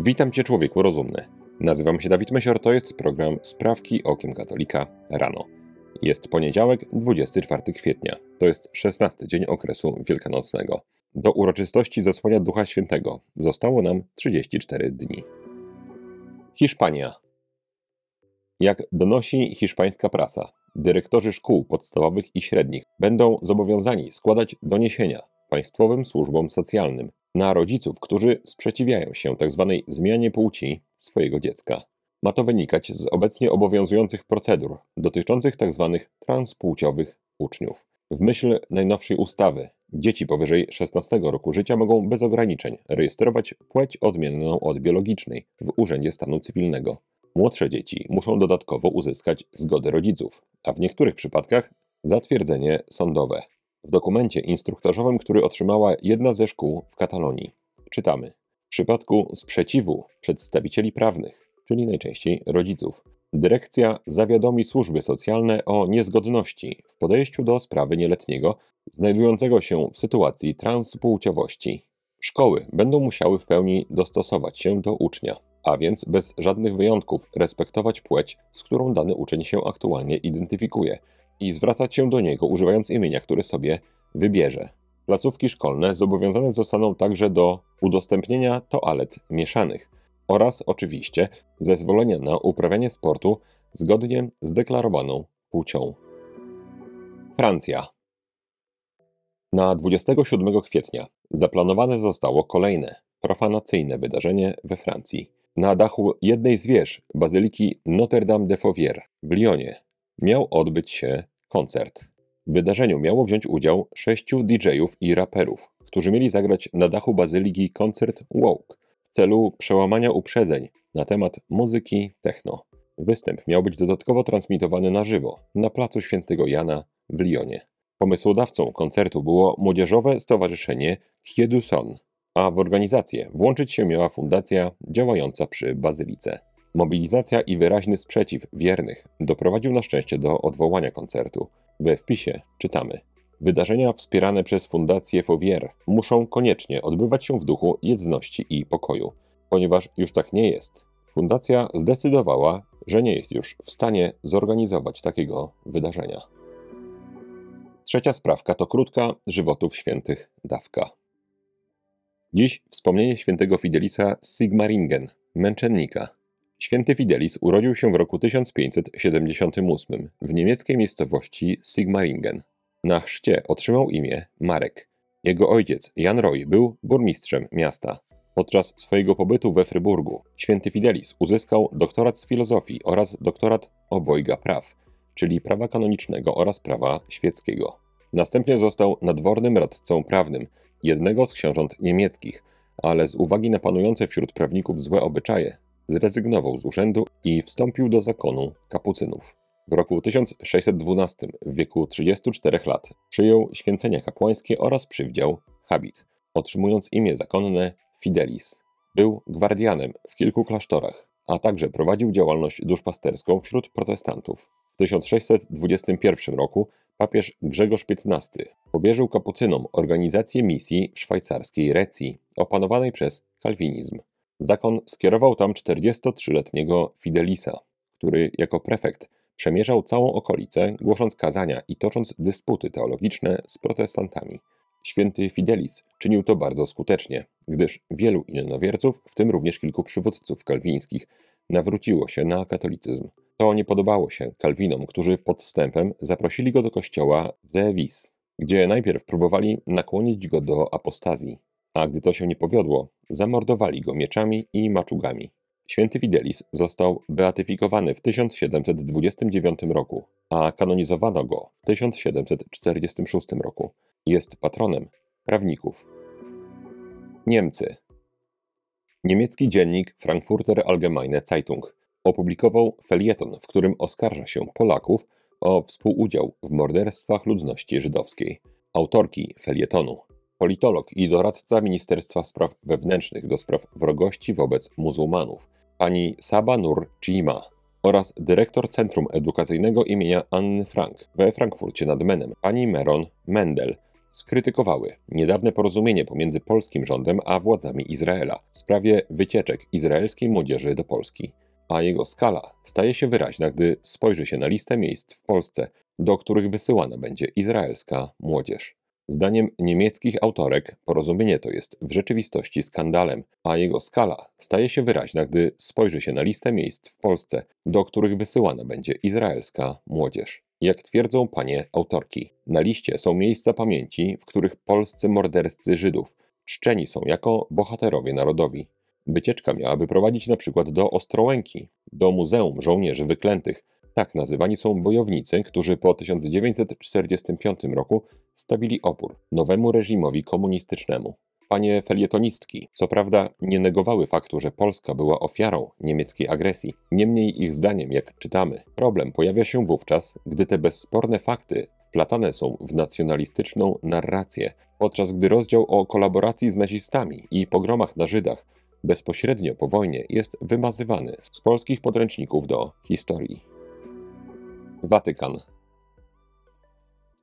Witam Cię, człowieku rozumny. Nazywam się Dawid Mesior, to jest program Sprawki Okiem Katolika rano. Jest poniedziałek, 24 kwietnia. To jest 16 dzień okresu wielkanocnego. Do uroczystości zasłania Ducha Świętego zostało nam 34 dni. Hiszpania. Jak donosi hiszpańska prasa, dyrektorzy szkół podstawowych i średnich będą zobowiązani składać doniesienia państwowym służbom socjalnym na rodziców, którzy sprzeciwiają się tzw. Tak zmianie płci swojego dziecka. Ma to wynikać z obecnie obowiązujących procedur dotyczących tzw. Tak transpłciowych uczniów. W myśl najnowszej ustawy dzieci powyżej 16 roku życia mogą bez ograniczeń rejestrować płeć odmienną od biologicznej w Urzędzie Stanu Cywilnego. Młodsze dzieci muszą dodatkowo uzyskać zgodę rodziców, a w niektórych przypadkach zatwierdzenie sądowe. W dokumencie instruktorzowym, który otrzymała jedna ze szkół w Katalonii, czytamy: W przypadku sprzeciwu przedstawicieli prawnych, czyli najczęściej rodziców, dyrekcja zawiadomi służby socjalne o niezgodności w podejściu do sprawy nieletniego znajdującego się w sytuacji transpłciowości. Szkoły będą musiały w pełni dostosować się do ucznia, a więc bez żadnych wyjątków respektować płeć, z którą dany uczeń się aktualnie identyfikuje i zwracać się do niego używając imienia, które sobie wybierze. Placówki szkolne zobowiązane zostaną także do udostępnienia toalet mieszanych oraz oczywiście zezwolenia na uprawianie sportu zgodnie z deklarowaną płcią. Francja. Na 27 kwietnia zaplanowane zostało kolejne profanacyjne wydarzenie we Francji. Na dachu jednej z wież bazyliki Notre-Dame de Fauvier w Lyonie miał odbyć się koncert. W wydarzeniu miało wziąć udział sześciu DJ-ów i raperów, którzy mieli zagrać na dachu bazyliki koncert Woke w celu przełamania uprzedzeń na temat muzyki techno. Występ miał być dodatkowo transmitowany na żywo na placu Świętego Jana w Lyonie. Pomysłodawcą koncertu było młodzieżowe stowarzyszenie Kiedu Son, a w organizację włączyć się miała fundacja działająca przy bazylice. Mobilizacja i wyraźny sprzeciw wiernych doprowadził na szczęście do odwołania koncertu. We wpisie czytamy: Wydarzenia wspierane przez Fundację Fovier muszą koniecznie odbywać się w duchu jedności i pokoju. Ponieważ już tak nie jest, fundacja zdecydowała, że nie jest już w stanie zorganizować takiego wydarzenia. Trzecia sprawka to krótka żywotów świętych dawka. Dziś wspomnienie świętego Fidelisa Sigmaringen, męczennika, Święty Fidelis urodził się w roku 1578 w niemieckiej miejscowości Sigmaringen. Na chrzcie otrzymał imię Marek. Jego ojciec, Jan Roy, był burmistrzem miasta. Podczas swojego pobytu we Fryburgu święty Fidelis uzyskał doktorat z filozofii oraz doktorat obojga praw, czyli prawa kanonicznego oraz prawa świeckiego. Następnie został nadwornym radcą prawnym jednego z książąt niemieckich, ale z uwagi na panujące wśród prawników złe obyczaje, zrezygnował z urzędu i wstąpił do zakonu kapucynów. W roku 1612, w wieku 34 lat, przyjął święcenia kapłańskie oraz przywdział habit, otrzymując imię zakonne Fidelis. Był gwardianem w kilku klasztorach, a także prowadził działalność duszpasterską wśród protestantów. W 1621 roku papież Grzegorz XV powierzył kapucynom organizację misji w szwajcarskiej Recji, opanowanej przez kalwinizm. Zakon skierował tam 43-letniego Fidelisa, który jako prefekt przemierzał całą okolicę, głosząc kazania i tocząc dysputy teologiczne z protestantami. Święty Fidelis czynił to bardzo skutecznie, gdyż wielu innowierców, w tym również kilku przywódców kalwińskich, nawróciło się na katolicyzm. To nie podobało się Kalwinom, którzy podstępem zaprosili go do kościoła w Zeewis, gdzie najpierw próbowali nakłonić go do apostazji a gdy to się nie powiodło, zamordowali go mieczami i maczugami. Święty Fidelis został beatyfikowany w 1729 roku, a kanonizowano go w 1746 roku. Jest patronem prawników. Niemcy. Niemiecki dziennik Frankfurter Allgemeine Zeitung opublikował felieton, w którym oskarża się Polaków o współudział w morderstwach ludności żydowskiej. Autorki felietonu politolog i doradca Ministerstwa Spraw Wewnętrznych do spraw wrogości wobec muzułmanów, pani Saba Nur Chima oraz dyrektor Centrum Edukacyjnego imienia Anny Frank we Frankfurcie nad Menem, pani Meron Mendel, skrytykowały niedawne porozumienie pomiędzy polskim rządem a władzami Izraela w sprawie wycieczek izraelskiej młodzieży do Polski. A jego skala staje się wyraźna, gdy spojrzy się na listę miejsc w Polsce, do których wysyłana będzie izraelska młodzież. Zdaniem niemieckich autorek porozumienie to jest w rzeczywistości skandalem, a jego skala staje się wyraźna, gdy spojrzy się na listę miejsc w Polsce, do których wysyłana będzie izraelska młodzież. Jak twierdzą panie autorki, na liście są miejsca pamięci, w których polscy mordercy Żydów czczeni są jako bohaterowie narodowi. Wycieczka miałaby prowadzić na przykład do Ostrołęki, do Muzeum Żołnierzy Wyklętych, tak nazywani są bojownicy, którzy po 1945 roku stawili opór nowemu reżimowi komunistycznemu. Panie felietonistki, co prawda nie negowały faktu, że Polska była ofiarą niemieckiej agresji, niemniej ich zdaniem, jak czytamy, problem pojawia się wówczas, gdy te bezsporne fakty wplatane są w nacjonalistyczną narrację, podczas gdy rozdział o kolaboracji z nazistami i pogromach na Żydach bezpośrednio po wojnie jest wymazywany z polskich podręczników do historii. Watykan.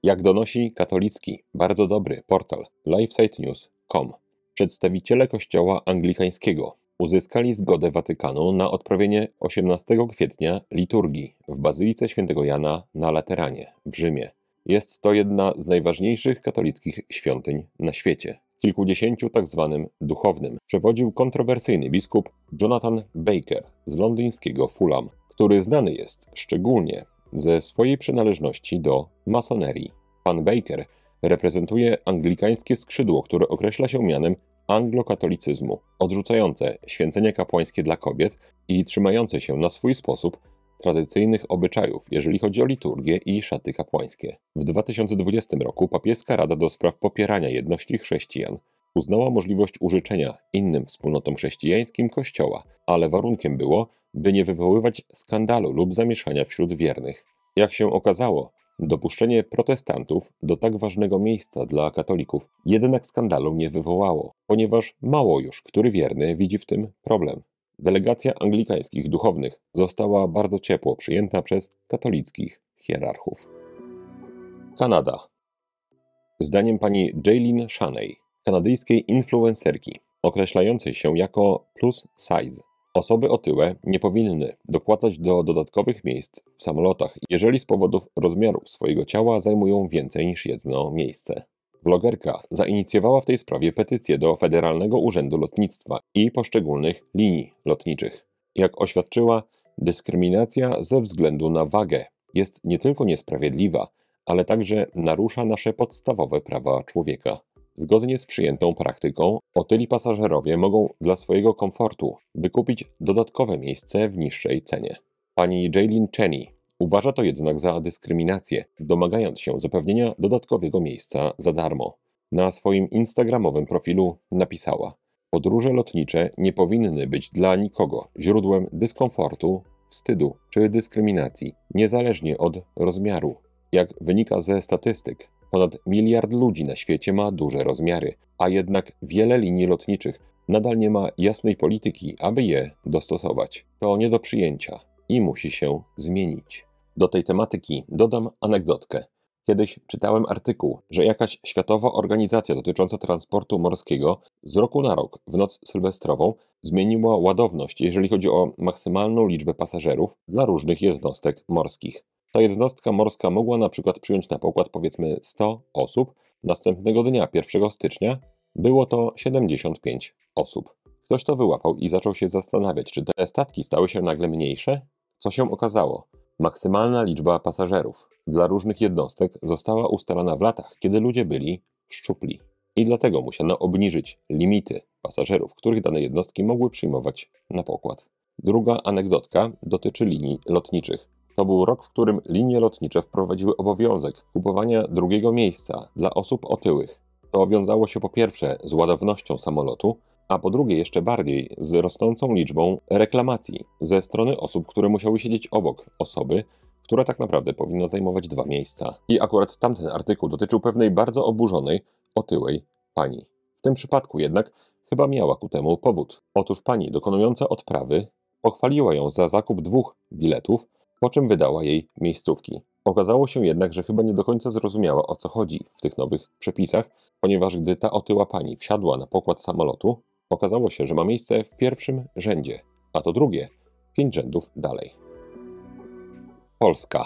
Jak donosi katolicki, bardzo dobry portal lifesitenews.com, przedstawiciele Kościoła Anglikańskiego uzyskali zgodę Watykanu na odprawienie 18 kwietnia liturgii w Bazylice Świętego Jana na Lateranie w Rzymie. Jest to jedna z najważniejszych katolickich świątyń na świecie. Kilkudziesięciu tak zwanym duchownym przewodził kontrowersyjny biskup Jonathan Baker z londyńskiego Fulham, który znany jest szczególnie ze swojej przynależności do masonerii. Pan Baker reprezentuje anglikańskie skrzydło, które określa się mianem anglokatolicyzmu, odrzucające święcenia kapłańskie dla kobiet i trzymające się na swój sposób tradycyjnych obyczajów, jeżeli chodzi o liturgię i szaty kapłańskie. W 2020 roku papieska Rada do Spraw Popierania Jedności Chrześcijan uznała możliwość użyczenia innym wspólnotom chrześcijańskim kościoła, ale warunkiem było, by nie wywoływać skandalu lub zamieszania wśród wiernych. Jak się okazało, dopuszczenie protestantów do tak ważnego miejsca dla katolików jednak skandalu nie wywołało, ponieważ mało już który wierny widzi w tym problem. Delegacja anglikańskich duchownych została bardzo ciepło przyjęta przez katolickich hierarchów. Kanada. Zdaniem pani Jaylin Shaney, kanadyjskiej influencerki, określającej się jako plus size, Osoby otyłe nie powinny dopłacać do dodatkowych miejsc w samolotach, jeżeli z powodów rozmiarów swojego ciała zajmują więcej niż jedno miejsce. Blogerka zainicjowała w tej sprawie petycję do Federalnego Urzędu Lotnictwa i poszczególnych linii lotniczych. Jak oświadczyła, dyskryminacja ze względu na wagę jest nie tylko niesprawiedliwa, ale także narusza nasze podstawowe prawa człowieka. Zgodnie z przyjętą praktyką, otyli pasażerowie mogą dla swojego komfortu wykupić dodatkowe miejsce w niższej cenie. Pani Jaylin Cheney uważa to jednak za dyskryminację, domagając się zapewnienia dodatkowego miejsca za darmo. Na swoim instagramowym profilu napisała: Podróże lotnicze nie powinny być dla nikogo źródłem dyskomfortu, wstydu czy dyskryminacji, niezależnie od rozmiaru. Jak wynika ze statystyk, Ponad miliard ludzi na świecie ma duże rozmiary, a jednak wiele linii lotniczych nadal nie ma jasnej polityki, aby je dostosować. To nie do przyjęcia i musi się zmienić. Do tej tematyki dodam anegdotkę. Kiedyś czytałem artykuł, że jakaś światowa organizacja dotycząca transportu morskiego z roku na rok w noc sylwestrową zmieniła ładowność, jeżeli chodzi o maksymalną liczbę pasażerów dla różnych jednostek morskich. Ta jednostka morska mogła na przykład przyjąć na pokład powiedzmy 100 osób, następnego dnia 1 stycznia było to 75 osób. Ktoś to wyłapał i zaczął się zastanawiać, czy te statki stały się nagle mniejsze? Co się okazało? Maksymalna liczba pasażerów dla różnych jednostek została ustalana w latach, kiedy ludzie byli szczupli. I dlatego musiano obniżyć limity pasażerów, których dane jednostki mogły przyjmować na pokład. Druga anegdotka dotyczy linii lotniczych. To był rok, w którym linie lotnicze wprowadziły obowiązek kupowania drugiego miejsca dla osób otyłych. To wiązało się po pierwsze z ładownością samolotu, a po drugie jeszcze bardziej z rosnącą liczbą reklamacji ze strony osób, które musiały siedzieć obok osoby, która tak naprawdę powinna zajmować dwa miejsca. I akurat tamten artykuł dotyczył pewnej bardzo oburzonej, otyłej pani. W tym przypadku jednak chyba miała ku temu powód. Otóż pani dokonująca odprawy pochwaliła ją za zakup dwóch biletów, po czym wydała jej miejscówki. Okazało się jednak, że chyba nie do końca zrozumiała o co chodzi w tych nowych przepisach, ponieważ gdy ta otyła pani wsiadła na pokład samolotu, okazało się, że ma miejsce w pierwszym rzędzie, a to drugie pięć rzędów dalej. Polska.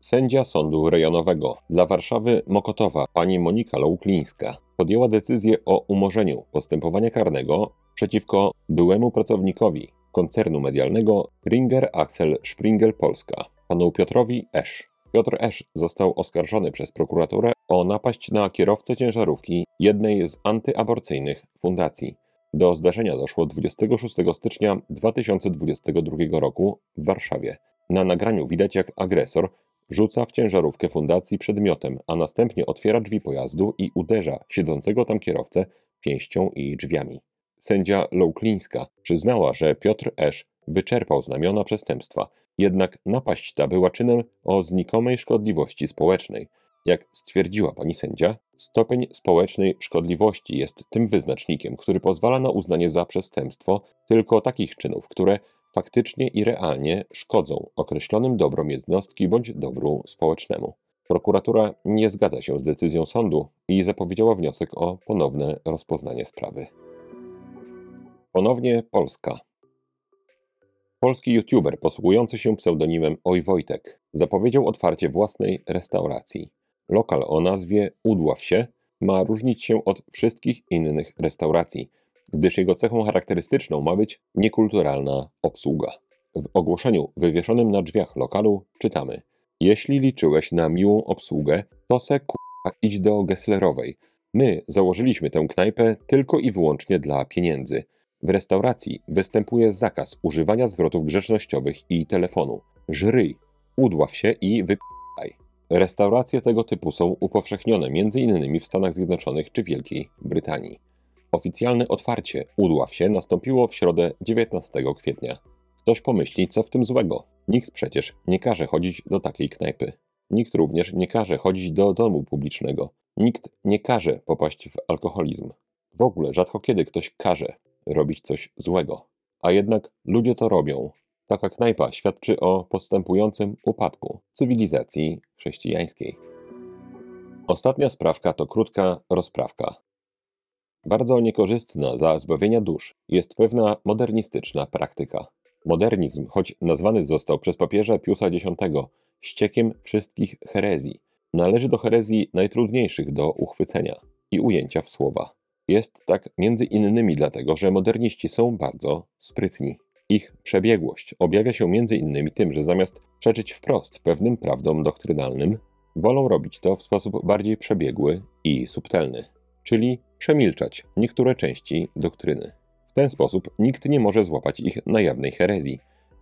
Sędzia Sądu Rejonowego dla Warszawy Mokotowa pani Monika Louklińska podjęła decyzję o umorzeniu postępowania karnego przeciwko byłemu pracownikowi koncernu medialnego Ringer Axel Springel Polska, panu Piotrowi Esz. Piotr Esz został oskarżony przez prokuraturę o napaść na kierowcę ciężarówki jednej z antyaborcyjnych fundacji. Do zdarzenia doszło 26 stycznia 2022 roku w Warszawie. Na nagraniu widać, jak agresor rzuca w ciężarówkę fundacji przedmiotem, a następnie otwiera drzwi pojazdu i uderza siedzącego tam kierowcę pięścią i drzwiami. Sędzia Louklińska przyznała, że Piotr Esz wyczerpał znamiona przestępstwa, jednak napaść ta była czynem o znikomej szkodliwości społecznej. Jak stwierdziła pani sędzia, stopień społecznej szkodliwości jest tym wyznacznikiem, który pozwala na uznanie za przestępstwo tylko takich czynów, które faktycznie i realnie szkodzą określonym dobrom jednostki bądź dobru społecznemu. Prokuratura nie zgadza się z decyzją sądu i zapowiedziała wniosek o ponowne rozpoznanie sprawy. Ponownie Polska. Polski youtuber posługujący się pseudonimem Oj Wojtek zapowiedział otwarcie własnej restauracji. Lokal o nazwie Udław się ma różnić się od wszystkich innych restauracji, gdyż jego cechą charakterystyczną ma być niekulturalna obsługa. W ogłoszeniu wywieszonym na drzwiach lokalu czytamy: Jeśli liczyłeś na miłą obsługę, to se k***a idź do Gesslerowej. My założyliśmy tę knajpę tylko i wyłącznie dla pieniędzy. W restauracji występuje zakaz używania zwrotów grzecznościowych i telefonu. Żryj, udław się i wypij. Restauracje tego typu są upowszechnione m.in. w Stanach Zjednoczonych czy Wielkiej Brytanii. Oficjalne otwarcie Udław się nastąpiło w środę 19 kwietnia. Ktoś pomyśli, co w tym złego. Nikt przecież nie każe chodzić do takiej knajpy. Nikt również nie każe chodzić do domu publicznego. Nikt nie każe popaść w alkoholizm. W ogóle rzadko kiedy ktoś każe robić coś złego. A jednak ludzie to robią. Taka knajpa świadczy o postępującym upadku cywilizacji chrześcijańskiej. Ostatnia sprawka to krótka rozprawka. Bardzo niekorzystna dla zbawienia dusz jest pewna modernistyczna praktyka. Modernizm, choć nazwany został przez papieża Piusa X ściekiem wszystkich herezji, należy do herezji najtrudniejszych do uchwycenia i ujęcia w słowa. Jest tak między innymi dlatego, że moderniści są bardzo sprytni. Ich przebiegłość objawia się między innymi tym, że zamiast przeczyć wprost pewnym prawdom doktrynalnym, wolą robić to w sposób bardziej przebiegły i subtelny, czyli przemilczać niektóre części doktryny. W ten sposób nikt nie może złapać ich na jawnej herezji.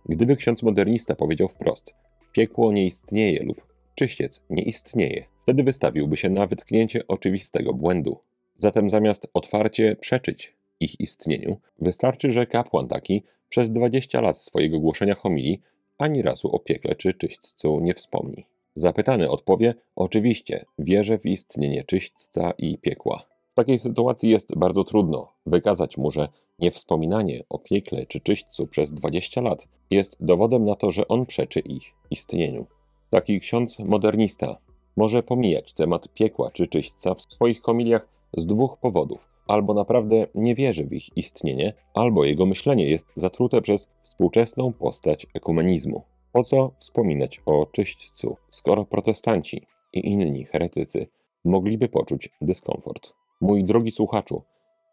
Gdyby ksiądz modernista powiedział wprost: piekło nie istnieje lub czyściec nie istnieje, wtedy wystawiłby się na wytknięcie oczywistego błędu. Zatem zamiast otwarcie przeczyć ich istnieniu, wystarczy, że kapłan taki przez 20 lat swojego głoszenia homilii ani razu o piekle czy czyśćcu nie wspomni. Zapytany odpowie: Oczywiście, wierzę w istnienie czyśćca i piekła. W takiej sytuacji jest bardzo trudno wykazać mu, że niewspominanie o piekle czy czyśćcu przez 20 lat jest dowodem na to, że on przeczy ich istnieniu. Taki ksiądz modernista może pomijać temat piekła czy czyśćca w swoich komiliach z dwóch powodów. Albo naprawdę nie wierzy w ich istnienie, albo jego myślenie jest zatrute przez współczesną postać ekumenizmu. Po co wspominać o czyśćcu, skoro protestanci i inni heretycy mogliby poczuć dyskomfort? Mój drogi słuchaczu,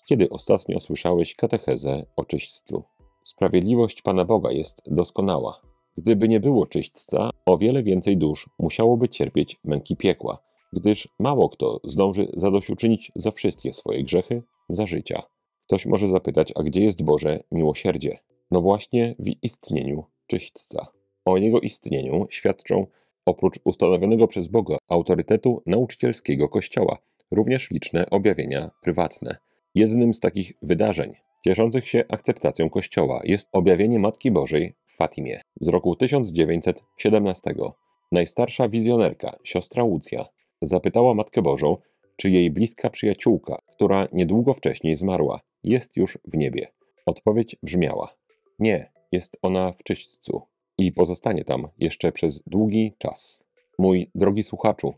kiedy ostatnio słyszałeś katechezę o czyśćcu? Sprawiedliwość Pana Boga jest doskonała. Gdyby nie było czyśćca, o wiele więcej dusz musiałoby cierpieć męki piekła, gdyż mało kto zdąży zadośćuczynić za wszystkie swoje grzechy za życia. Ktoś może zapytać, a gdzie jest Boże miłosierdzie? No właśnie w istnieniu czyśćca. O jego istnieniu świadczą oprócz ustanowionego przez Boga autorytetu nauczycielskiego Kościoła, również liczne objawienia prywatne. Jednym z takich wydarzeń cieszących się akceptacją Kościoła jest objawienie Matki Bożej w Fatimie z roku 1917. Najstarsza wizjonerka, siostra Łucja, Zapytała Matkę Bożą, czy jej bliska przyjaciółka, która niedługo wcześniej zmarła, jest już w niebie. Odpowiedź brzmiała: Nie, jest ona w czyśćcu. i pozostanie tam jeszcze przez długi czas. Mój drogi słuchaczu,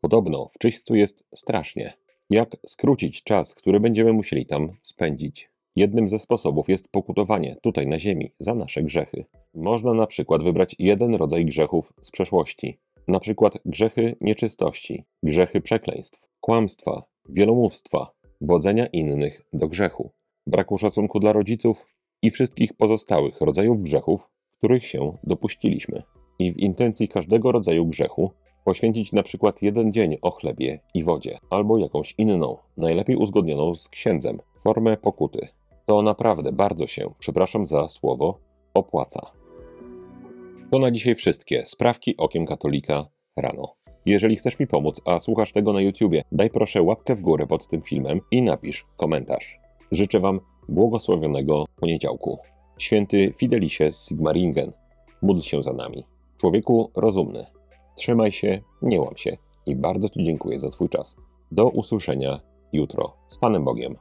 podobno w czyśćcu jest strasznie. Jak skrócić czas, który będziemy musieli tam spędzić? Jednym ze sposobów jest pokutowanie tutaj na ziemi za nasze grzechy. Można na przykład wybrać jeden rodzaj grzechów z przeszłości, na przykład grzechy nieczystości, grzechy przekleństw, kłamstwa, wielomówstwa, wodzenia innych do grzechu, braku szacunku dla rodziców i wszystkich pozostałych rodzajów grzechów, których się dopuściliśmy. I w intencji każdego rodzaju grzechu poświęcić na przykład jeden dzień o chlebie i wodzie, albo jakąś inną, najlepiej uzgodnioną z księdzem, formę pokuty. To naprawdę bardzo się, przepraszam za słowo, opłaca. To na dzisiaj wszystkie sprawki okiem katolika rano. Jeżeli chcesz mi pomóc, a słuchasz tego na YouTubie, daj proszę łapkę w górę pod tym filmem i napisz komentarz. Życzę Wam błogosławionego poniedziałku. Święty Fidelisie Sigmaringen, módl się za nami. Człowieku rozumny, trzymaj się, nie łam się i bardzo Ci dziękuję za Twój czas. Do usłyszenia jutro. Z Panem Bogiem.